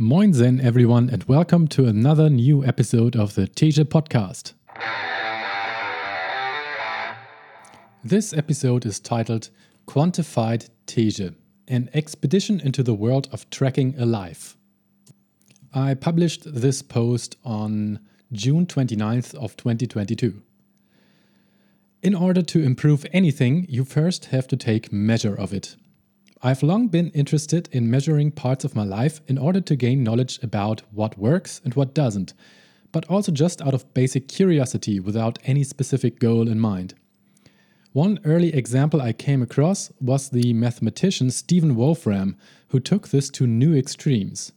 Moin Zen, everyone, and welcome to another new episode of the Teesche podcast. This episode is titled Quantified Teesche, an expedition into the world of tracking a life. I published this post on June 29th of 2022. In order to improve anything, you first have to take measure of it. I've long been interested in measuring parts of my life in order to gain knowledge about what works and what doesn't, but also just out of basic curiosity without any specific goal in mind. One early example I came across was the mathematician Stephen Wolfram, who took this to new extremes.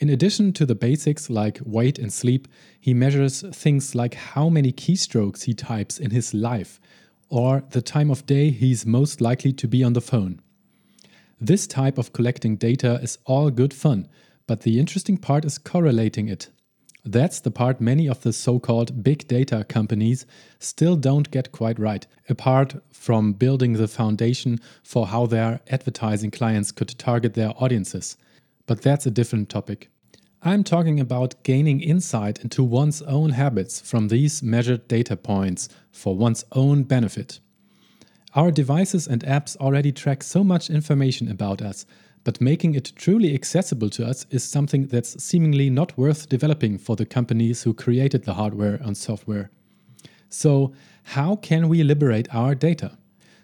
In addition to the basics like weight and sleep, he measures things like how many keystrokes he types in his life, or the time of day he's most likely to be on the phone. This type of collecting data is all good fun, but the interesting part is correlating it. That's the part many of the so called big data companies still don't get quite right, apart from building the foundation for how their advertising clients could target their audiences. But that's a different topic. I'm talking about gaining insight into one's own habits from these measured data points for one's own benefit. Our devices and apps already track so much information about us, but making it truly accessible to us is something that's seemingly not worth developing for the companies who created the hardware and software. So, how can we liberate our data?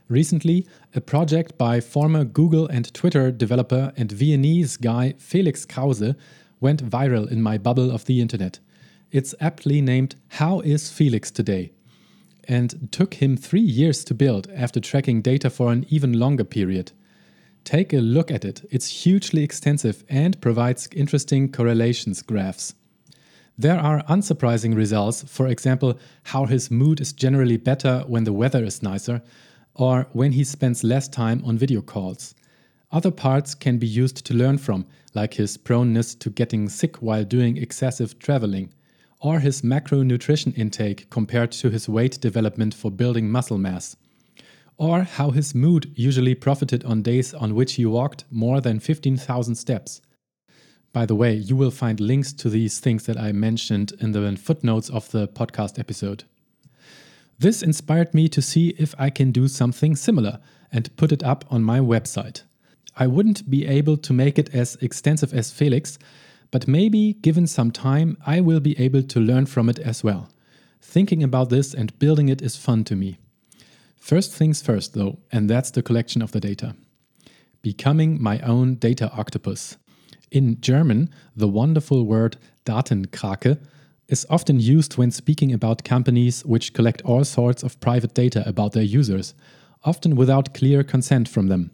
Recently, a project by former Google and Twitter developer and Viennese guy Felix Krause went viral in my bubble of the internet. It's aptly named How is Felix Today? And took him three years to build after tracking data for an even longer period. Take a look at it, it's hugely extensive and provides interesting correlations graphs. There are unsurprising results, for example, how his mood is generally better when the weather is nicer, or when he spends less time on video calls. Other parts can be used to learn from, like his proneness to getting sick while doing excessive traveling or his macronutrition intake compared to his weight development for building muscle mass, or how his mood usually profited on days on which he walked more than 15,000 steps. By the way, you will find links to these things that I mentioned in the footnotes of the podcast episode. This inspired me to see if I can do something similar and put it up on my website. I wouldn't be able to make it as extensive as Felix, but maybe, given some time, I will be able to learn from it as well. Thinking about this and building it is fun to me. First things first, though, and that's the collection of the data. Becoming my own data octopus. In German, the wonderful word Datenkrake is often used when speaking about companies which collect all sorts of private data about their users, often without clear consent from them.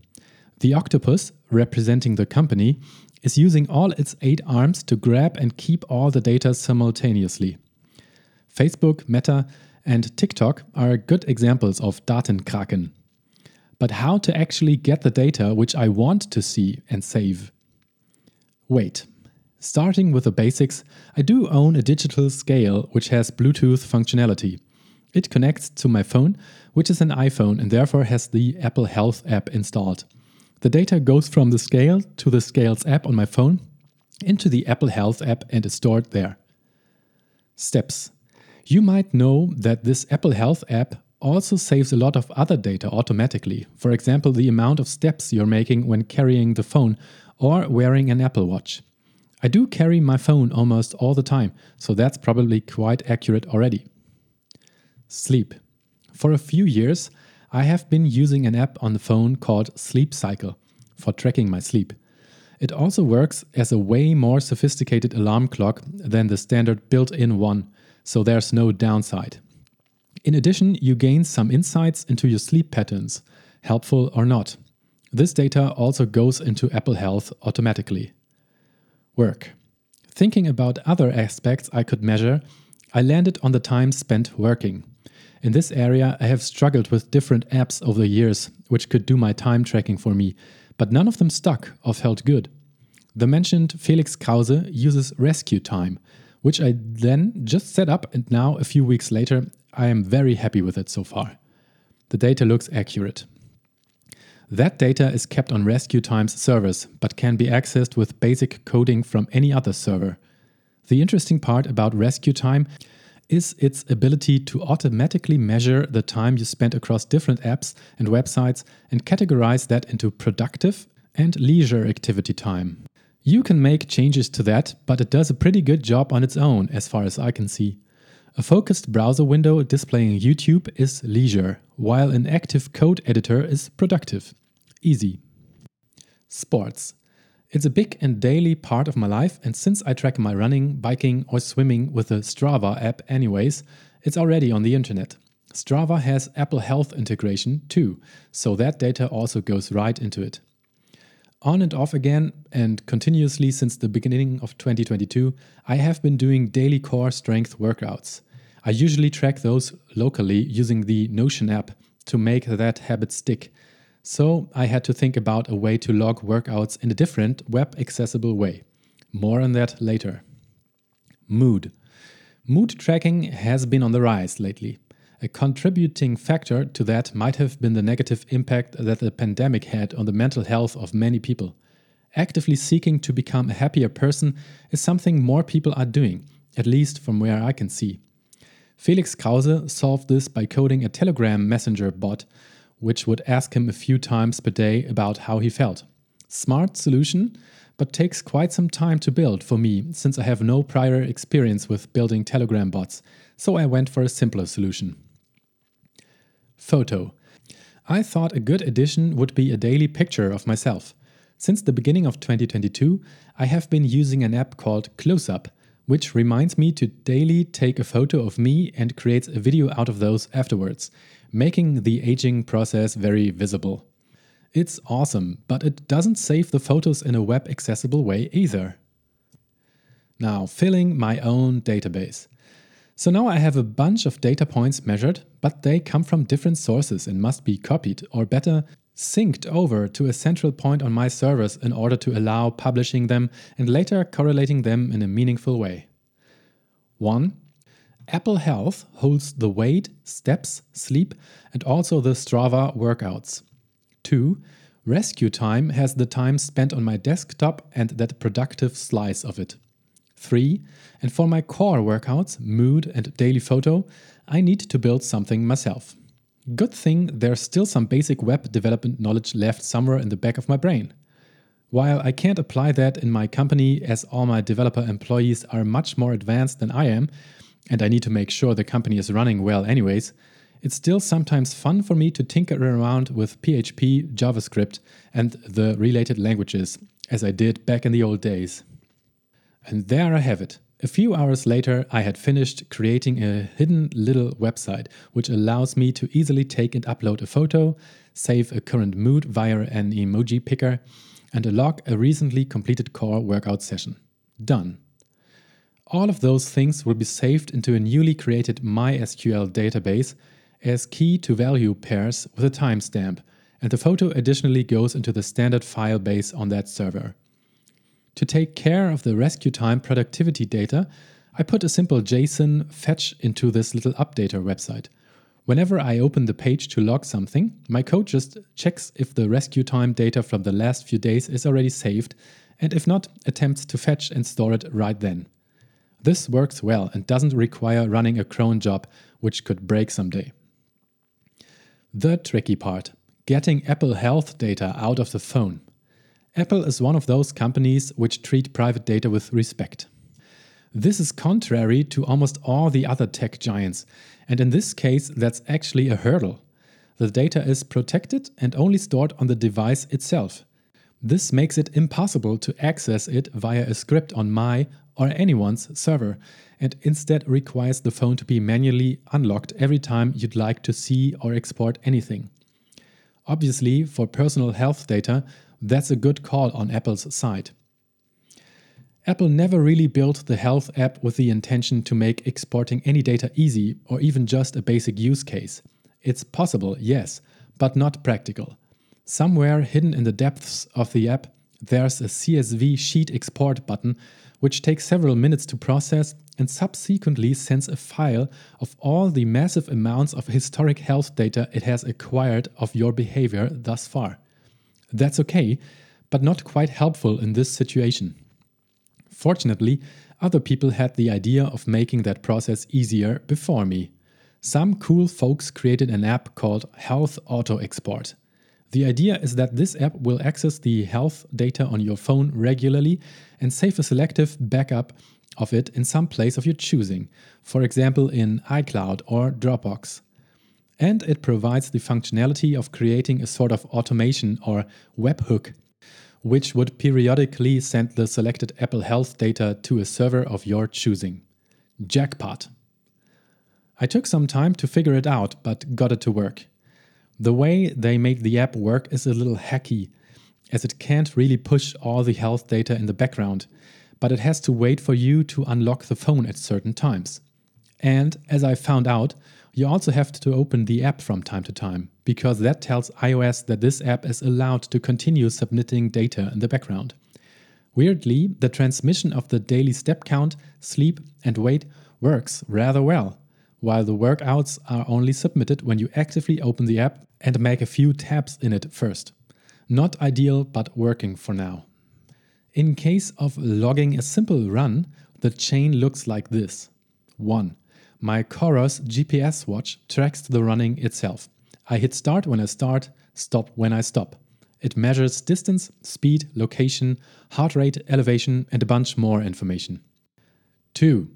The octopus, representing the company, is using all its eight arms to grab and keep all the data simultaneously. Facebook, Meta, and TikTok are good examples of Datenkraken. But how to actually get the data which I want to see and save? Wait. Starting with the basics, I do own a digital scale which has Bluetooth functionality. It connects to my phone, which is an iPhone and therefore has the Apple Health app installed. The data goes from the Scale to the Scales app on my phone into the Apple Health app and is stored there. Steps. You might know that this Apple Health app also saves a lot of other data automatically. For example, the amount of steps you're making when carrying the phone or wearing an Apple Watch. I do carry my phone almost all the time, so that's probably quite accurate already. Sleep. For a few years, I have been using an app on the phone called Sleep Cycle for tracking my sleep. It also works as a way more sophisticated alarm clock than the standard built in one, so there's no downside. In addition, you gain some insights into your sleep patterns, helpful or not. This data also goes into Apple Health automatically. Work. Thinking about other aspects I could measure, I landed on the time spent working. In this area, I have struggled with different apps over the years, which could do my time tracking for me, but none of them stuck or felt good. The mentioned Felix Krause uses Rescue Time, which I then just set up, and now, a few weeks later, I am very happy with it so far. The data looks accurate. That data is kept on Rescue Time's servers, but can be accessed with basic coding from any other server. The interesting part about Rescue Time is its ability to automatically measure the time you spent across different apps and websites and categorize that into productive and leisure activity time. You can make changes to that, but it does a pretty good job on its own, as far as I can see. A focused browser window displaying YouTube is leisure, while an active code editor is productive. Easy. Sports. It's a big and daily part of my life, and since I track my running, biking, or swimming with the Strava app, anyways, it's already on the internet. Strava has Apple Health integration too, so that data also goes right into it. On and off again, and continuously since the beginning of 2022, I have been doing daily core strength workouts. I usually track those locally using the Notion app to make that habit stick so I had to think about a way to log workouts in a different, web accessible way. More on that later. Mood. Mood tracking has been on the rise lately. A contributing factor to that might have been the negative impact that the pandemic had on the mental health of many people. Actively seeking to become a happier person is something more people are doing, at least from where I can see. Felix Krause solved this by coding a Telegram messenger bot which would ask him a few times per day about how he felt. Smart solution, but takes quite some time to build for me since I have no prior experience with building Telegram bots, so I went for a simpler solution. Photo. I thought a good addition would be a daily picture of myself. Since the beginning of 2022, I have been using an app called Close-Up, which reminds me to daily take a photo of me and creates a video out of those afterwards, making the aging process very visible. It's awesome, but it doesn't save the photos in a web accessible way either. Now, filling my own database. So now I have a bunch of data points measured, but they come from different sources and must be copied, or better, synced over to a central point on my servers in order to allow publishing them and later correlating them in a meaningful way. 1. Apple Health holds the weight, steps, sleep, and also the Strava workouts. 2. Rescue Time has the time spent on my desktop and that productive slice of it. 3. And for my core workouts, mood, and daily photo, I need to build something myself. Good thing there's still some basic web development knowledge left somewhere in the back of my brain. While I can't apply that in my company as all my developer employees are much more advanced than I am, and I need to make sure the company is running well anyways, it's still sometimes fun for me to tinker around with PHP, JavaScript, and the related languages, as I did back in the old days. And there I have it. A few hours later, I had finished creating a hidden little website which allows me to easily take and upload a photo, save a current mood via an emoji picker, and log a recently completed core workout session. Done. All of those things will be saved into a newly created MySQL database as key to value pairs with a timestamp, and the photo additionally goes into the standard file base on that server. To take care of the rescue time productivity data, I put a simple JSON fetch into this little updater website. Whenever I open the page to log something, my code just checks if the rescue time data from the last few days is already saved, and if not, attempts to fetch and store it right then. This works well and doesn't require running a cron job, which could break someday. The tricky part getting Apple Health data out of the phone. Apple is one of those companies which treat private data with respect. This is contrary to almost all the other tech giants, and in this case, that's actually a hurdle. The data is protected and only stored on the device itself. This makes it impossible to access it via a script on my or anyone's server, and instead requires the phone to be manually unlocked every time you'd like to see or export anything. Obviously, for personal health data, that's a good call on Apple's side. Apple never really built the Health app with the intention to make exporting any data easy or even just a basic use case. It's possible, yes, but not practical. Somewhere hidden in the depths of the app, there's a CSV sheet export button which takes several minutes to process and subsequently sends a file of all the massive amounts of historic health data it has acquired of your behavior thus far. That's okay, but not quite helpful in this situation. Fortunately, other people had the idea of making that process easier before me. Some cool folks created an app called Health Auto Export. The idea is that this app will access the health data on your phone regularly and save a selective backup of it in some place of your choosing, for example in iCloud or Dropbox. And it provides the functionality of creating a sort of automation or webhook, which would periodically send the selected Apple Health data to a server of your choosing. Jackpot! I took some time to figure it out, but got it to work. The way they make the app work is a little hacky, as it can't really push all the health data in the background, but it has to wait for you to unlock the phone at certain times. And as I found out, you also have to open the app from time to time, because that tells iOS that this app is allowed to continue submitting data in the background. Weirdly, the transmission of the daily step count, sleep, and weight works rather well, while the workouts are only submitted when you actively open the app and make a few taps in it first. Not ideal, but working for now. In case of logging a simple run, the chain looks like this 1. My Coros GPS watch tracks the running itself. I hit start when I start, stop when I stop. It measures distance, speed, location, heart rate, elevation, and a bunch more information. 2.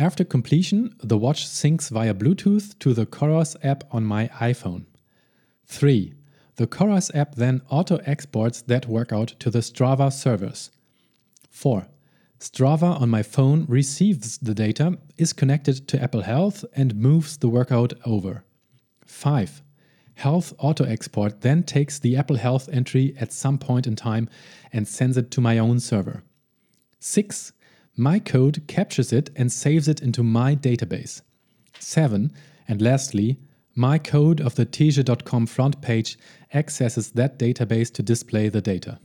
After completion, the watch syncs via Bluetooth to the Coros app on my iPhone. 3. The Coros app then auto exports that workout to the Strava servers. 4. Strava on my phone receives the data, is connected to Apple Health, and moves the workout over. 5. Health Auto Export then takes the Apple Health entry at some point in time and sends it to my own server. 6. My code captures it and saves it into my database. 7. And lastly, my code of the Teesche.com front page accesses that database to display the data.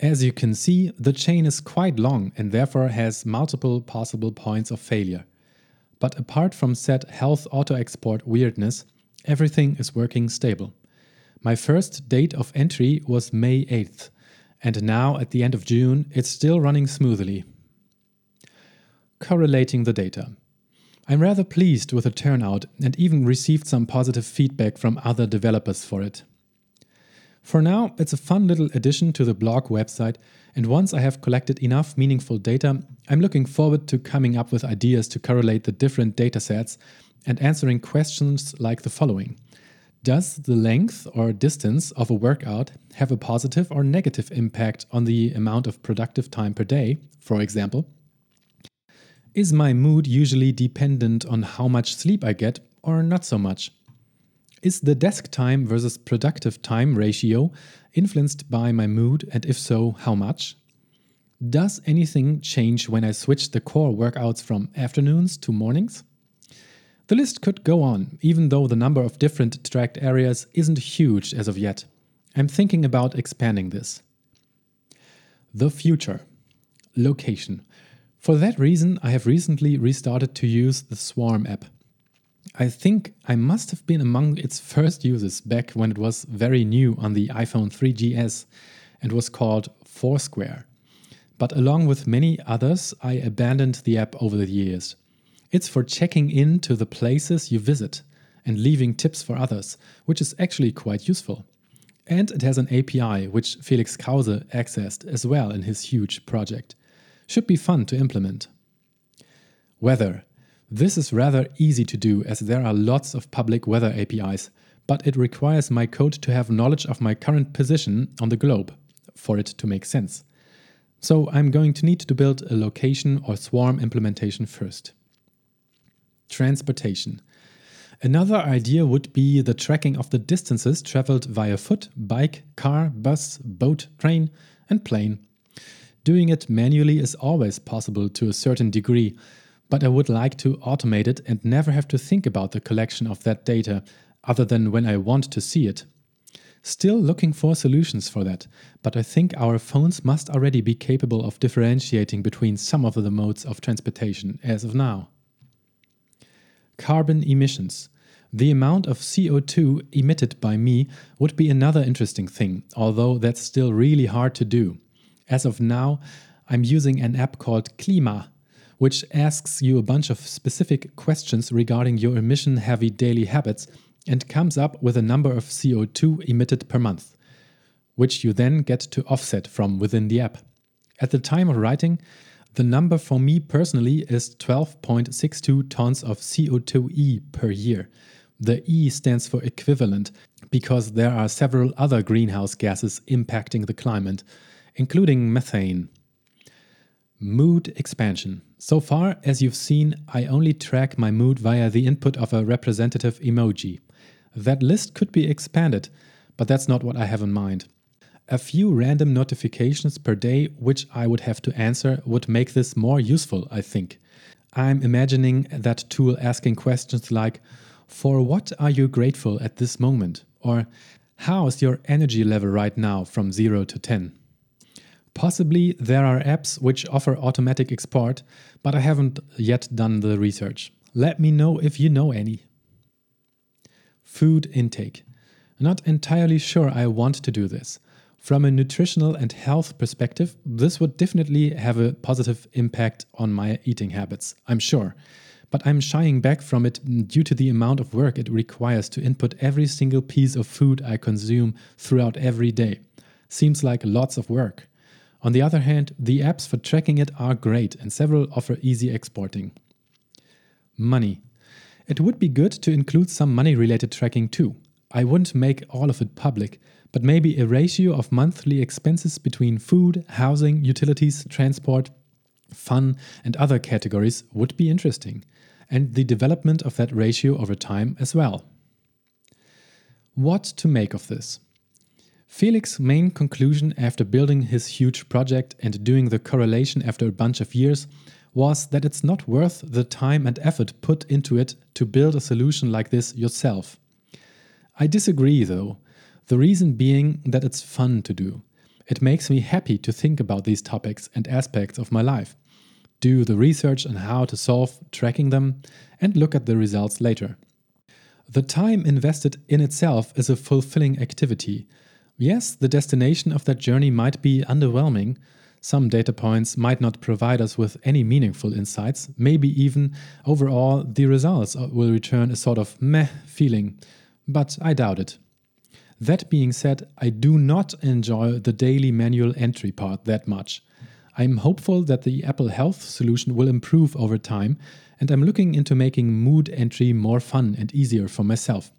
As you can see, the chain is quite long and therefore has multiple possible points of failure. But apart from said health auto export weirdness, everything is working stable. My first date of entry was May 8th, and now at the end of June, it's still running smoothly. Correlating the data. I'm rather pleased with the turnout and even received some positive feedback from other developers for it. For now, it's a fun little addition to the blog website, and once I have collected enough meaningful data, I'm looking forward to coming up with ideas to correlate the different datasets and answering questions like the following Does the length or distance of a workout have a positive or negative impact on the amount of productive time per day, for example? Is my mood usually dependent on how much sleep I get or not so much? Is the desk time versus productive time ratio influenced by my mood and if so, how much? Does anything change when I switch the core workouts from afternoons to mornings? The list could go on, even though the number of different tracked areas isn't huge as of yet. I'm thinking about expanding this. The future. Location. For that reason, I have recently restarted to use the Swarm app. I think I must have been among its first users back when it was very new on the iPhone 3GS and was called Foursquare. But along with many others, I abandoned the app over the years. It's for checking in to the places you visit and leaving tips for others, which is actually quite useful. And it has an API, which Felix Krause accessed as well in his huge project should be fun to implement. Weather. This is rather easy to do as there are lots of public weather APIs, but it requires my code to have knowledge of my current position on the globe for it to make sense. So I'm going to need to build a location or swarm implementation first. Transportation. Another idea would be the tracking of the distances traveled via foot, bike, car, bus, boat, train, and plane Doing it manually is always possible to a certain degree, but I would like to automate it and never have to think about the collection of that data other than when I want to see it. Still looking for solutions for that, but I think our phones must already be capable of differentiating between some of the modes of transportation as of now. Carbon emissions. The amount of CO2 emitted by me would be another interesting thing, although that's still really hard to do. As of now, I'm using an app called Klima, which asks you a bunch of specific questions regarding your emission heavy daily habits and comes up with a number of CO2 emitted per month, which you then get to offset from within the app. At the time of writing, the number for me personally is 12.62 tons of CO2e per year. The E stands for equivalent because there are several other greenhouse gases impacting the climate, including methane. Mood expansion. So far, as you've seen, I only track my mood via the input of a representative emoji. That list could be expanded, but that's not what I have in mind. A few random notifications per day, which I would have to answer, would make this more useful, I think. I'm imagining that tool asking questions like, For what are you grateful at this moment? Or, How's your energy level right now from 0 to 10? Possibly there are apps which offer automatic export, but I haven't yet done the research. Let me know if you know any. Food intake. Not entirely sure I want to do this. From a nutritional and health perspective, this would definitely have a positive impact on my eating habits, I'm sure. But I'm shying back from it due to the amount of work it requires to input every single piece of food I consume throughout every day. Seems like lots of work. On the other hand, the apps for tracking it are great and several offer easy exporting. Money. It would be good to include some money related tracking too. I wouldn't make all of it public, but maybe a ratio of monthly expenses between food, housing, utilities, transport, fun, and other categories would be interesting, and the development of that ratio over time as well. What to make of this? Felix's main conclusion after building his huge project and doing the correlation after a bunch of years was that it's not worth the time and effort put into it to build a solution like this yourself. I disagree though, the reason being that it's fun to do. It makes me happy to think about these topics and aspects of my life, do the research on how to solve tracking them, and look at the results later. The time invested in itself is a fulfilling activity Yes, the destination of that journey might be underwhelming. Some data points might not provide us with any meaningful insights. Maybe even overall, the results will return a sort of meh feeling, but I doubt it. That being said, I do not enjoy the daily manual entry part that much. I'm hopeful that the Apple Health solution will improve over time, and I'm looking into making mood entry more fun and easier for myself.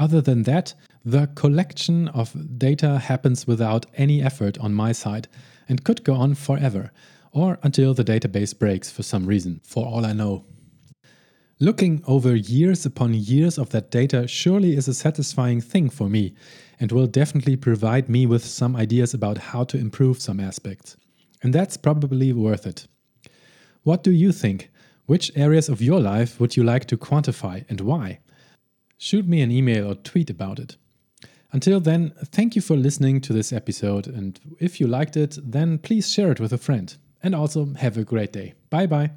Other than that, the collection of data happens without any effort on my side and could go on forever, or until the database breaks for some reason, for all I know. Looking over years upon years of that data surely is a satisfying thing for me and will definitely provide me with some ideas about how to improve some aspects. And that's probably worth it. What do you think? Which areas of your life would you like to quantify and why? Shoot me an email or tweet about it. Until then, thank you for listening to this episode, and if you liked it, then please share it with a friend. And also, have a great day. Bye bye.